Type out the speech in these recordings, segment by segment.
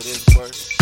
get some of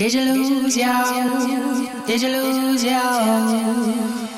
Did you lose y'all? Did you lose y'all?